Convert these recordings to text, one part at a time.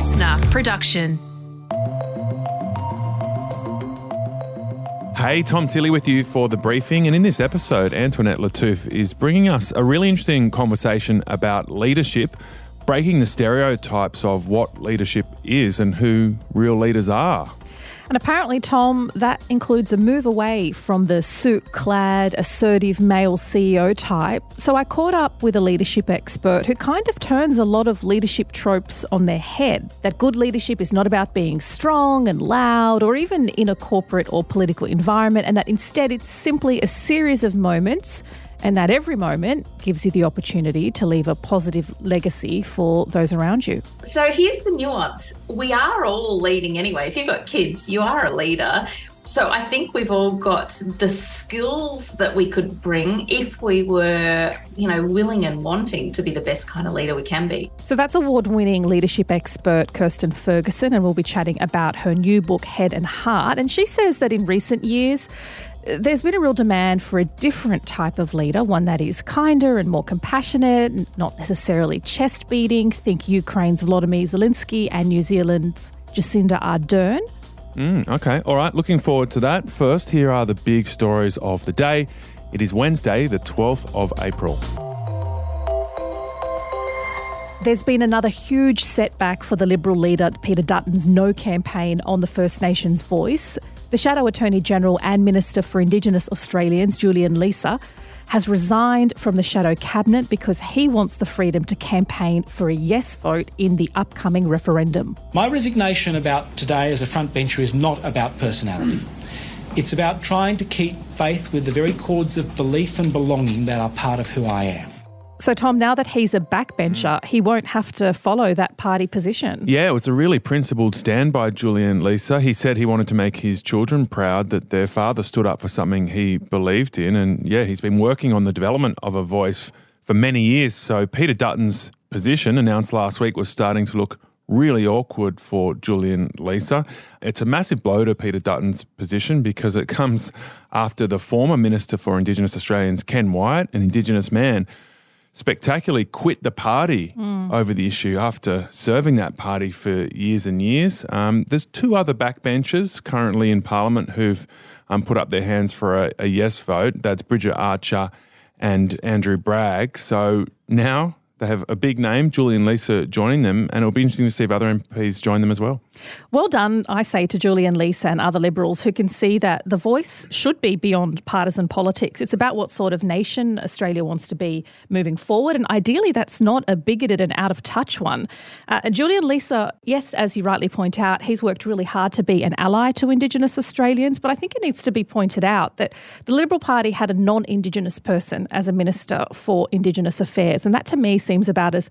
listener production. Hey, Tom Tilley with you for the briefing. And in this episode, Antoinette Lattouf is bringing us a really interesting conversation about leadership, breaking the stereotypes of what leadership is and who real leaders are. And apparently, Tom, that includes a move away from the suit clad, assertive male CEO type. So I caught up with a leadership expert who kind of turns a lot of leadership tropes on their head. That good leadership is not about being strong and loud or even in a corporate or political environment, and that instead it's simply a series of moments and that every moment gives you the opportunity to leave a positive legacy for those around you. So here's the nuance we are all leading anyway. If you've got kids, you are a leader. So I think we've all got the skills that we could bring if we were, you know, willing and wanting to be the best kind of leader we can be. So that's award-winning leadership expert Kirstin Ferguson and we'll be chatting about her new book Head and Heart and she says that in recent years there's been a real demand for a different type of leader, one that is kinder and more compassionate, not necessarily chest beating. Think Ukraine's Volodymyr Zelensky and New Zealand's Jacinda Ardern. Mm, okay, all right, looking forward to that. First, here are the big stories of the day. It is Wednesday, the 12th of April. There's been another huge setback for the Liberal leader Peter Dutton's No campaign on the First Nations voice. The Shadow Attorney General and Minister for Indigenous Australians, Julian Leeser, has resigned from the Shadow Cabinet because he wants the freedom to campaign for a yes vote in the upcoming referendum. My resignation about today as a frontbencher is not about personality. It's about trying to keep faith with the very chords of belief and belonging that are part of who I am. So, Tom, now that he's a backbencher, mm. he won't have to follow that party position. Yeah, it was a really principled stand by Julian Leeser. He said he wanted to make his children proud that their father stood up for something he believed in. And yeah, he's been working on the development of a voice for many years. So, Peter Dutton's position announced last week was starting to look really awkward for Julian Leeser. It's a massive blow to Peter Dutton's position because it comes after the former Minister for Indigenous Australians, Ken Wyatt, an Indigenous man spectacularly quit the party mm. over the issue after serving that party for years and years. Um, there's two other backbenchers currently in Parliament who've um, put up their hands for a, a yes vote. That's Bridget Archer and Andrew Bragg. So now they have a big name, Julian Leeser joining them, and it'll be interesting to see if other MPs join them as well. Well done, I say to Julian Leeser and other Liberals who can see that the voice should be beyond partisan politics. It's about what sort of nation Australia wants to be moving forward, and ideally that's not a bigoted and out of touch one. Uh, Julian Leeser, yes, as you rightly point out, he's worked really hard to be an ally to Indigenous Australians, but I think it needs to be pointed out that the Liberal Party had a non Indigenous person as a Minister for Indigenous Affairs, and that to me seems about as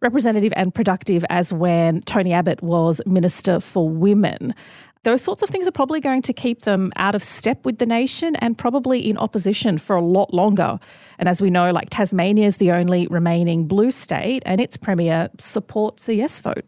representative and productive as when Tony Abbott was Minister for Women. Those sorts of things are probably going to keep them out of step with the nation and probably in opposition for a lot longer. And as we know, like Tasmania is the only remaining blue state, and its premier supports a yes vote.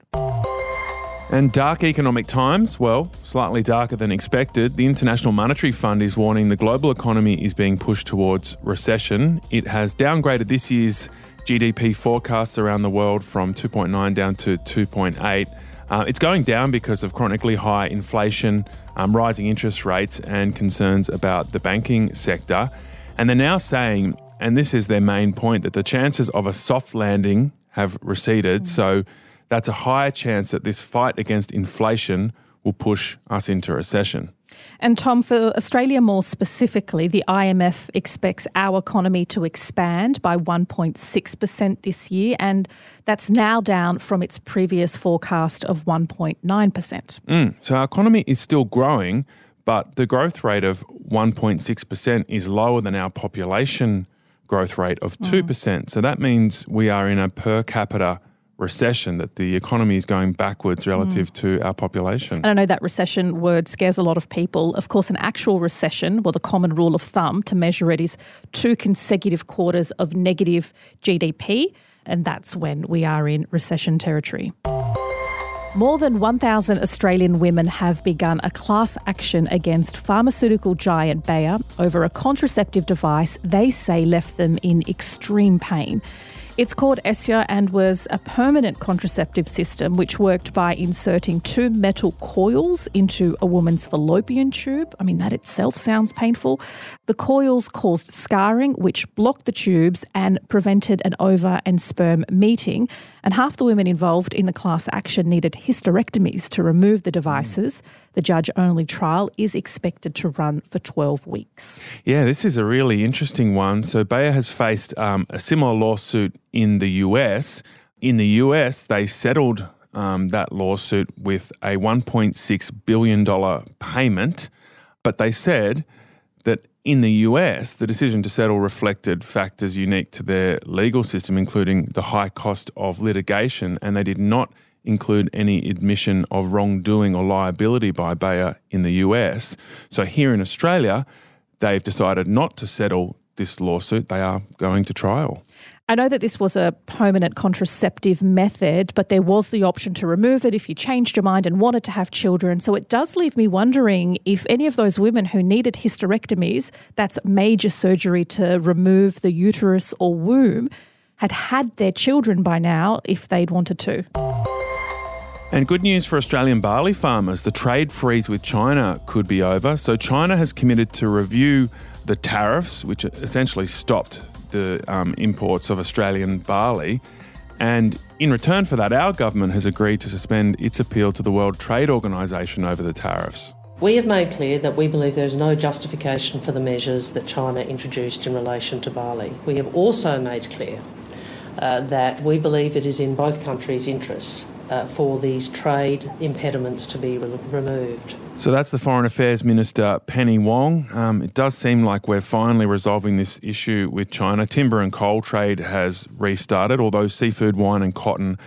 And dark economic times, well, slightly darker than expected. The International Monetary Fund is warning the global economy is being pushed towards recession. It has downgraded this year's GDP forecasts around the world from 2.9 down to 2.8. Uh, it's going down because of chronically high inflation, um, rising interest rates, and concerns about the banking sector. And they're now saying, and this is their main point, that the chances of a soft landing have receded. Mm. So that's a higher chance that this fight against inflation will push us into recession. And Tom, for Australia more specifically, the IMF expects our economy to expand by 1.6% this year, and that's now down from its previous forecast of 1.9%. Mm, so our economy is still growing, but the growth rate of 1.6% is lower than our population growth rate of 2%. Mm. So that means we are in a per capita recession, that the economy is going backwards relative mm. to our population. And I know that recession word scares a lot of people. Of course, an actual recession, well, the common rule of thumb to measure it is two consecutive quarters of negative GDP, and that's when we are in recession territory. More than 1,000 Australian women have begun a class action against pharmaceutical giant Bayer over a contraceptive device they say left them in extreme pain. It's called Essure and was a permanent contraceptive system which worked by inserting two metal coils into a woman's fallopian tube. I mean, that itself sounds painful. The coils caused scarring, which blocked the tubes and prevented an ova and sperm meeting. And half the women involved in the class action needed hysterectomies to remove the devices. The judge only trial is expected to run for 12 weeks. Yeah, this is a really interesting one. So Bayer has faced um, a similar lawsuit in the US. In the US, they settled um, that lawsuit with a $1.6 billion payment, but they said that in the US, the decision to settle reflected factors unique to their legal system, including the high cost of litigation, and they did not include any admission of wrongdoing or liability by Bayer in the US. So here in Australia, they've decided not to settle this lawsuit. They are going to trial. I know that this was a permanent contraceptive method, but there was the option to remove it if you changed your mind and wanted to have children. So it does leave me wondering if any of those women who needed hysterectomies, that's major surgery to remove the uterus or womb, had had their children by now if they'd wanted to. And good news for Australian barley farmers the trade freeze with China could be over. So, China has committed to review the tariffs, which essentially stopped the um, imports of Australian barley. And in return for that, our government has agreed to suspend its appeal to the World Trade Organization over the tariffs. We have made clear that we believe there is no justification for the measures that China introduced in relation to barley. We have also made clear uh, that we believe it is in both countries' interests uh, for these trade impediments to be re- removed. So that's the Foreign Affairs Minister Penny Wong. Um, it does seem like we're finally resolving this issue with China. Timber and coal trade has restarted, although seafood, wine, and cotton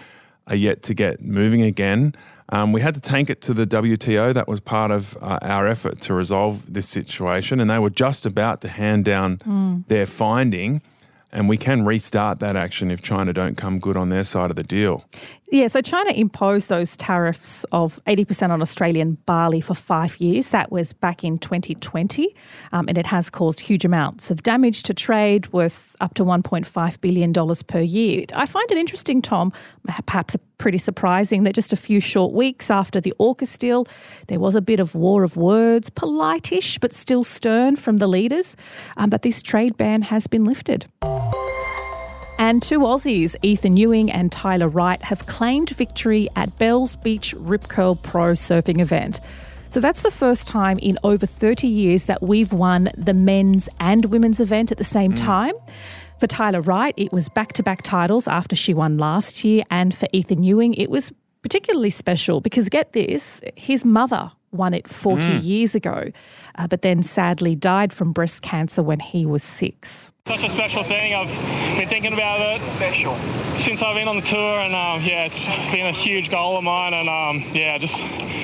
are yet to get moving again. Um, we had to tank it to the WTO. That was part of uh, our effort to resolve this situation, and they were just about to hand down mm. their finding and we can restart that action if China don't come good on their side of the deal. Yeah, so China imposed those tariffs of 80% on Australian barley for five years. That was back in 2020, um, and it has caused huge amounts of damage to trade worth up to $1.5 billion per year. I find it interesting, Tom, perhaps pretty surprising, that just a few short weeks after the AUKUS deal, there was a bit of war of words, polite-ish, but still stern from the leaders, um, but this trade ban has been lifted. And two Aussies, Ethan Ewing and Tyler Wright, have claimed victory at Bells Beach Rip Curl Pro surfing event. So that's the first time in over 30 years that we've won the men's and women's event at the same mm. time. For Tyler Wright, it was back to back titles after she won last year. And for Ethan Ewing, it was particularly special because get this, his mother won it 40 mm. years ago, uh, but then sadly died from breast cancer when he was six. Such a special thing. I've been thinking about it special. since I've been on the tour, and um, yeah, it's been a huge goal of mine. And um, yeah, just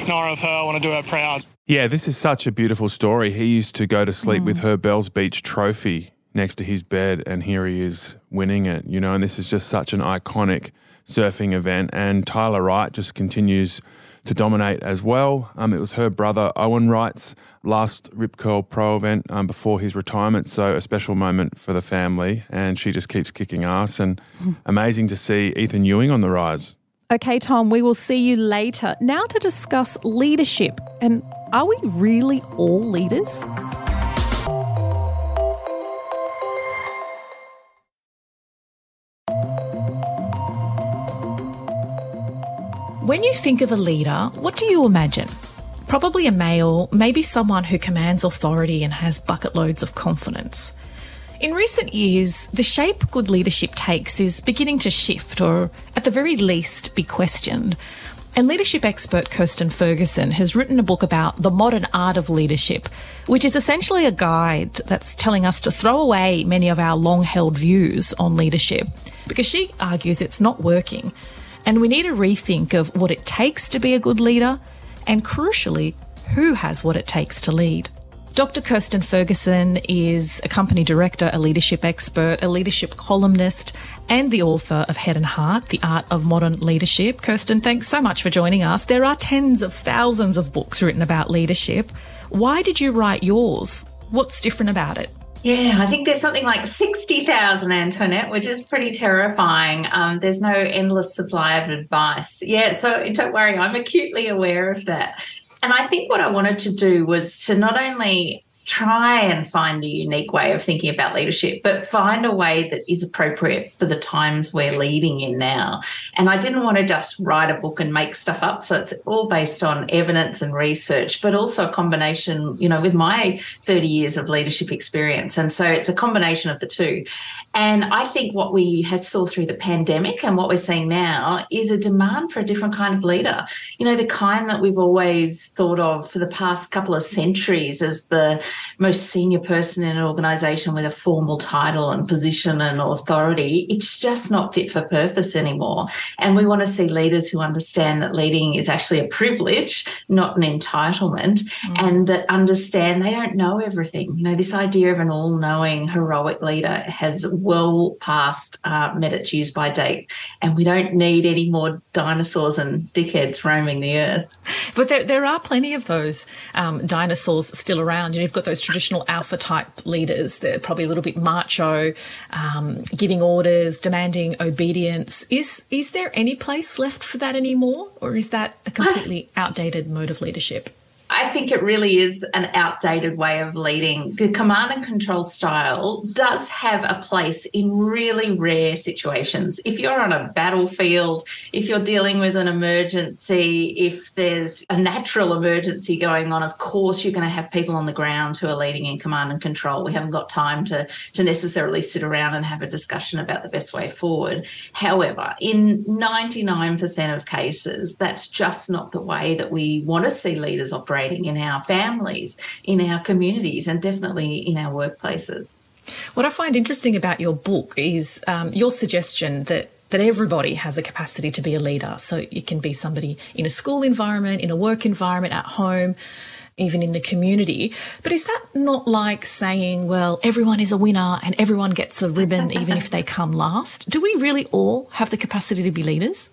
knowing of her, I want to do her proud. Yeah, this is such a beautiful story. He used to go to sleep mm. with her Bells Beach trophy next to his bed, and here he is winning it, you know, and this is just such an iconic surfing event. And Tyler Wright just continues to dominate as well. Um, it was her brother Owen Wright's last Rip Curl Pro event um, before his retirement, so a special moment for the family. And she just keeps kicking ass, and amazing to see Ethan Ewing on the rise. Okay, Tom, we will see you later. Now to discuss leadership. And are we really all leaders? When you think of a leader, what do you imagine? Probably a male, maybe someone who commands authority and has bucket loads of confidence. In recent years, the shape good leadership takes is beginning to shift, or at the very least, be questioned. And leadership expert Kirstin Ferguson has written a book about the modern art of leadership, which is essentially a guide that's telling us to throw away many of our long held views on leadership, because she argues it's not working. And we need a rethink of what it takes to be a good leader and, crucially, who has what it takes to lead. Dr. Kirstin Ferguson is a company director, a leadership expert, a leadership columnist, and the author of Head and Heart, The Art of Modern Leadership. Kirstin, thanks so much for joining us. There are tens of thousands of books written about leadership. Why did you write yours? What's different about it? Yeah, I think there's something like 60,000, Antoinette, which is pretty terrifying. Um, there's no endless supply of advice. Yeah, so don't worry, I'm acutely aware of that. And I think what I wanted to do was to not only try and find a unique way of thinking about leadership, but find a way that is appropriate for the times we're leading in now. And I didn't want to just write a book and make stuff up. So it's all based on evidence and research, but also a combination, you know, with my 30 years of leadership experience. And so it's a combination of the two. And I think what we have saw through the pandemic and what we're seeing now is a demand for a different kind of leader. You know, the kind that we've always thought of for the past couple of centuries as the most senior person in an organization with a formal title and position and authority. It's just not fit for purpose anymore. And we want to see leaders who understand that leading is actually a privilege, not an entitlement, mm. and that understand they don't know everything. You know, this idea of an all knowing, heroic leader has well past uh, its use by date. And we don't need any more dinosaurs and dickheads roaming the earth. But there, there are plenty of those um, dinosaurs still around. You know, you've got those traditional alpha type leaders. They're probably a little bit macho, um, giving orders, demanding obedience. Is, is there any place left for that anymore? Or is that a completely outdated mode of leadership? I think it really is an outdated way of leading. The command and control style does have a place in really rare situations. If you're on a battlefield, if you're dealing with an emergency, if there's a natural emergency going on, of course you're going to have people on the ground who are leading in command and control. We haven't got time to, to necessarily sit around and have a discussion about the best way forward. However, in 99% of cases, that's just not the way that we want to see leaders operate operating in our families, in our communities, and definitely in our workplaces. What I find interesting about your book is um, your suggestion that that everybody has a capacity to be a leader. So it can be somebody in a school environment, in a work environment, at home, even in the community. But is that not like saying, well, everyone is a winner and everyone gets a ribbon even if they come last? Do we really all have the capacity to be leaders?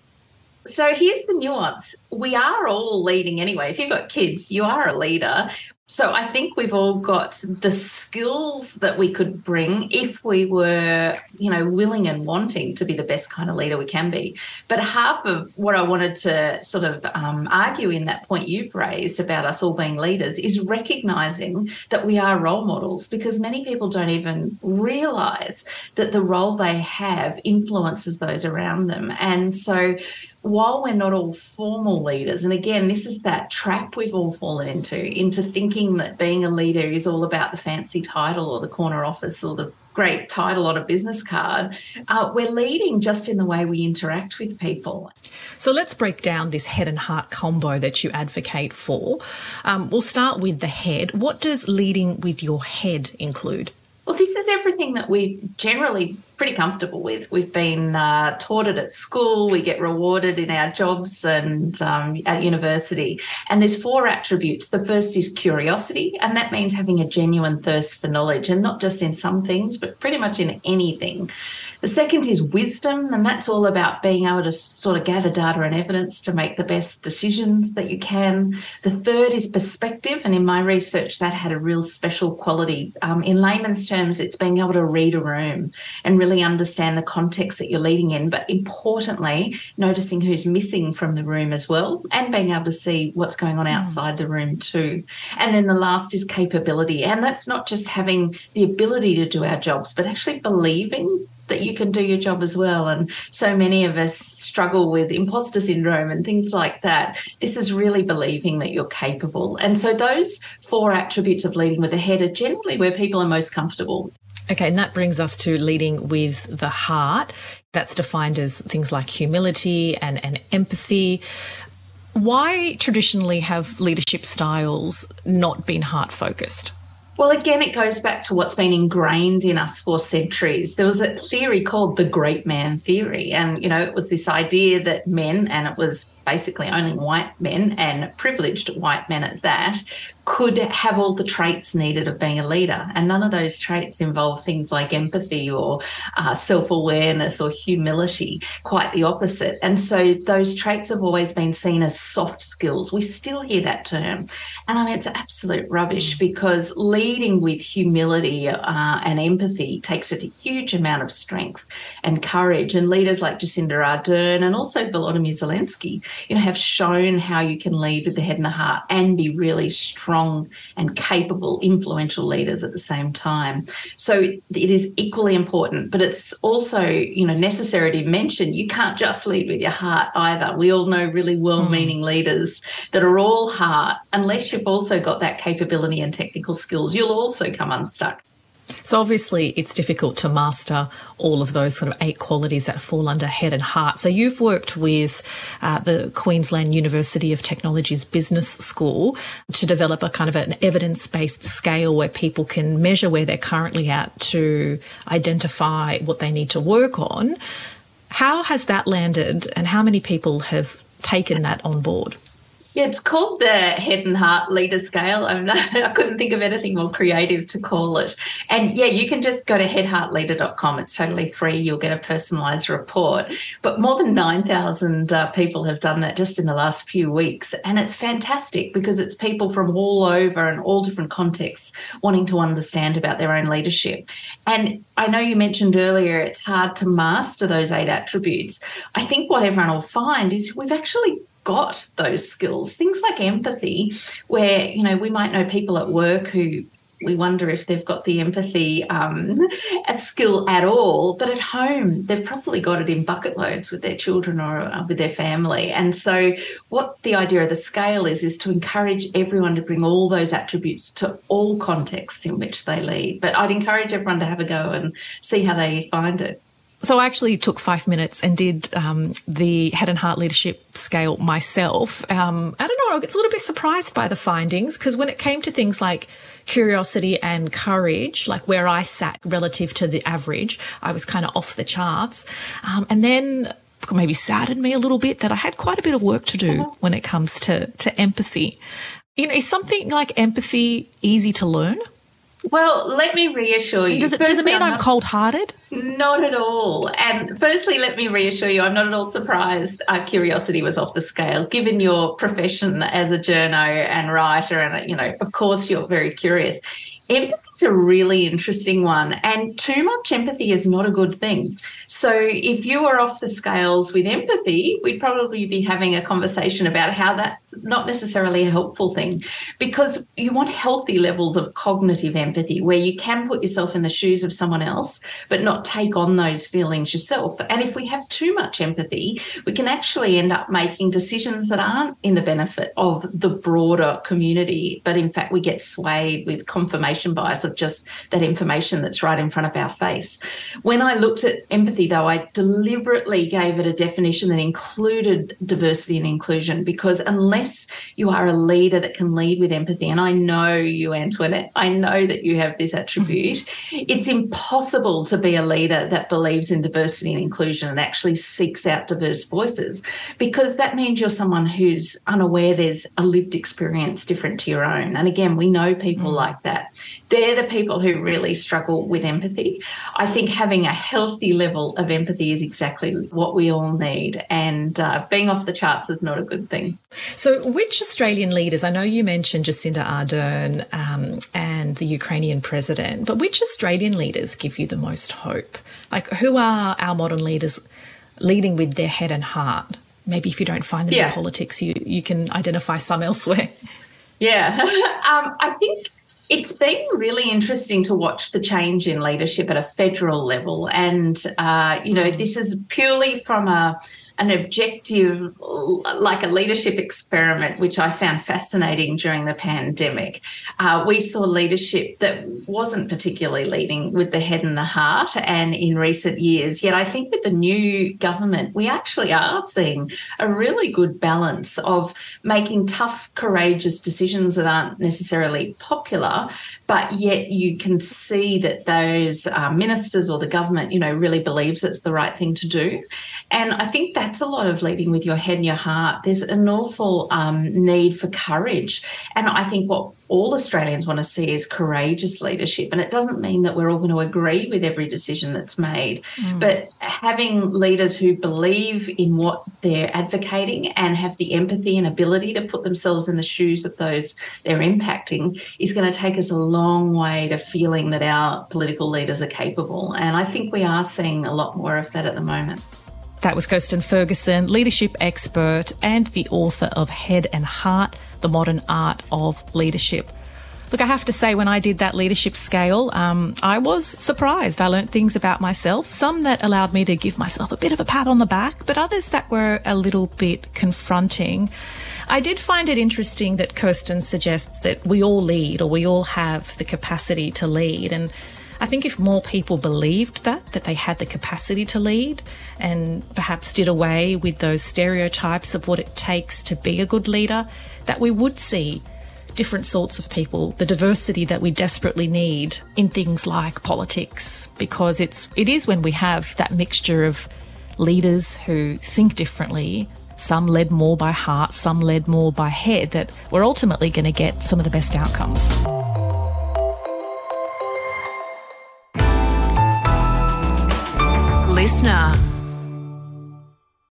So here's the nuance. We are all leading anyway. If you've got kids, you are a leader. So I think we've all got the skills that we could bring if we were, you know, willing and wanting to be the best kind of leader we can be. But half of what I wanted to sort of um, argue in that point you've raised about us all being leaders is recognizing that we are role models because many people don't even realize that the role they have influences those around them. And so while we're not all formal leaders, and again, this is that trap we've all fallen into, into thinking that being a leader is all about the fancy title or the corner office or the great title on a business card. Uh, we're leading just in the way we interact with people. So let's break down this head and heart combo that you advocate for. Um, we'll start with the head. What does leading with your head include? This is everything that we're generally pretty comfortable with. We've been uh, taught it at school, we get rewarded in our jobs and um, at university. And there's four attributes. The first is curiosity, and that means having a genuine thirst for knowledge, and not just in some things, but pretty much in anything. The second is wisdom, and that's all about being able to sort of gather data and evidence to make the best decisions that you can. The third is perspective, and in my research, that had a real special quality. Um, in layman's terms, it's being able to read a room and really understand the context that you're leading in, but importantly, noticing who's missing from the room as well, and being able to see what's going on hmm. outside the room too. And then the last is capability, and that's not just having the ability to do our jobs, but actually believing that you can do your job as well. And so many of us struggle with imposter syndrome and things like that. This is really believing that you're capable. And so those four attributes of leading with the head are generally where people are most comfortable. Okay, and that brings us to leading with the heart. That's defined as things like humility and, and empathy. Why traditionally have leadership styles not been heart focused? Well, again, it goes back to what's been ingrained in us for centuries. There was a theory called the great man theory. And, you know, it was this idea that men, and it was basically only white men and privileged white men at that, could have all the traits needed of being a leader. And none of those traits involve things like empathy or uh, self awareness or humility, quite the opposite. And so those traits have always been seen as soft skills. We still hear that term. And I mean, it's absolute rubbish because leading with humility uh, and empathy takes a huge amount of strength and courage. And leaders like Jacinda Ardern and also Volodymyr Zelensky, you know, have shown how you can lead with the head and the heart and be really strong and capable, influential leaders at the same time. So it is equally important, but it's also, you know, necessary to mention you can't just lead with your heart either. We all know really well-meaning mm. leaders that are all heart. Unless you've also got that capability and technical skills, you'll also come unstuck. So obviously, it's difficult to master all of those sort of eight qualities that fall under head and heart. So you've worked with uh, the Queensland University of Technology's Business School to develop a kind of an evidence-based scale where people can measure where they're currently at to identify what they need to work on. How has that landed, and how many people have taken that on board? Yeah, it's called the head and heart leader scale. I'm not, I couldn't think of anything more creative to call it. And yeah, you can just go to headheartleader.com. It's totally free. You'll get a personalized report. But more than 9,000 uh, people have done that just in the last few weeks. And it's fantastic because it's people from all over and all different contexts wanting to understand about their own leadership. And I know you mentioned earlier it's hard to master those eight attributes. I think what everyone will find is we've actually got those skills. Things like empathy, where, you know, we might know people at work who we wonder if they've got the empathy um, a skill at all. But at home, they've probably got it in bucket loads with their children or uh, with their family. And so, what the idea of the scale is, is to encourage everyone to bring all those attributes to all contexts in which they lead. But I'd encourage everyone to have a go and see how they find it. So I actually took five minutes and did um, the head and heart leadership scale myself. Um, I don't know, I was a little bit surprised by the findings because when it came to things like curiosity and courage, like where I sat relative to the average, I was kind of off the charts. Um, and then maybe saddened me a little bit that I had quite a bit of work to do uh-huh. when it comes to, to empathy. You know, is something like empathy easy to learn? Well, let me reassure you. Does it, does it mean I'm cold hearted? Not at all. And firstly, let me reassure you, I'm not at all surprised our curiosity was off the scale, given your profession as a journo and writer. And, you know, of course, you're very curious. Empathy is a really interesting one, and too much empathy is not a good thing. So, if you are off the scales with empathy, we'd probably be having a conversation about how that's not necessarily a helpful thing because you want healthy levels of cognitive empathy where you can put yourself in the shoes of someone else, but not take on those feelings yourself. And if we have too much empathy, we can actually end up making decisions that aren't in the benefit of the broader community, but in fact, we get swayed with confirmation bias of just that information that's right in front of our face. When I looked at empathy, though, I deliberately gave it a definition that included diversity and inclusion because unless you are a leader that can lead with empathy, and I know you, Antoinette, I know that you have this attribute, it's impossible to be a leader that believes in diversity and inclusion and actually seeks out diverse voices because that means you're someone who's unaware there's a lived experience different to your own. And again, we know people mm. like that. They're the people who really struggle with empathy. I think having a healthy level of empathy is exactly what we all need, and uh, being off the charts is not a good thing. So, which Australian leaders? I know you mentioned Jacinda Ardern um, and the Ukrainian president, but which Australian leaders give you the most hope? Like, who are our modern leaders leading with their head and heart? Maybe if you don't find them yeah. in politics, you you can identify some elsewhere. Yeah, um, I think it's been really interesting to watch the change in leadership at a federal level. And, uh, you know, this is purely from a an objective, like a leadership experiment, which I found fascinating during the pandemic. Uh, we saw leadership that wasn't particularly leading with the head and the heart, and in recent years. Yet I think with the new government, we actually are seeing a really good balance of making tough, courageous decisions that aren't necessarily popular, but yet you can see that those uh, ministers or the government, you know, really believes it's the right thing to do. And I think that that's a lot of leading with your head and your heart. There's an awful um, need for courage. And I think what all Australians want to see is courageous leadership. And it doesn't mean that we're all going to agree with every decision that's made, mm. but having leaders who believe in what they're advocating and have the empathy and ability to put themselves in the shoes of those they're impacting is going to take us a long way to feeling that our political leaders are capable. And I think we are seeing a lot more of that at the moment. That was Kirstin Ferguson, leadership expert and the author of Head and Heart The Modern Art of Leadership. Look, I have to say, when I did that leadership scale, um, I was surprised. I learnt things about myself, some that allowed me to give myself a bit of a pat on the back, but others that were a little bit confronting. I did find it interesting that Kirstin suggests that we all lead or we all have the capacity to lead. And I think if more people believed that, that they had the capacity to lead and perhaps did away with those stereotypes of what it takes to be a good leader, that we would see different sorts of people, the diversity that we desperately need in things like politics, because it's it is when we have that mixture of leaders who think differently, some led more by heart, some led more by head, that we're ultimately going to get some of the best outcomes. Listener.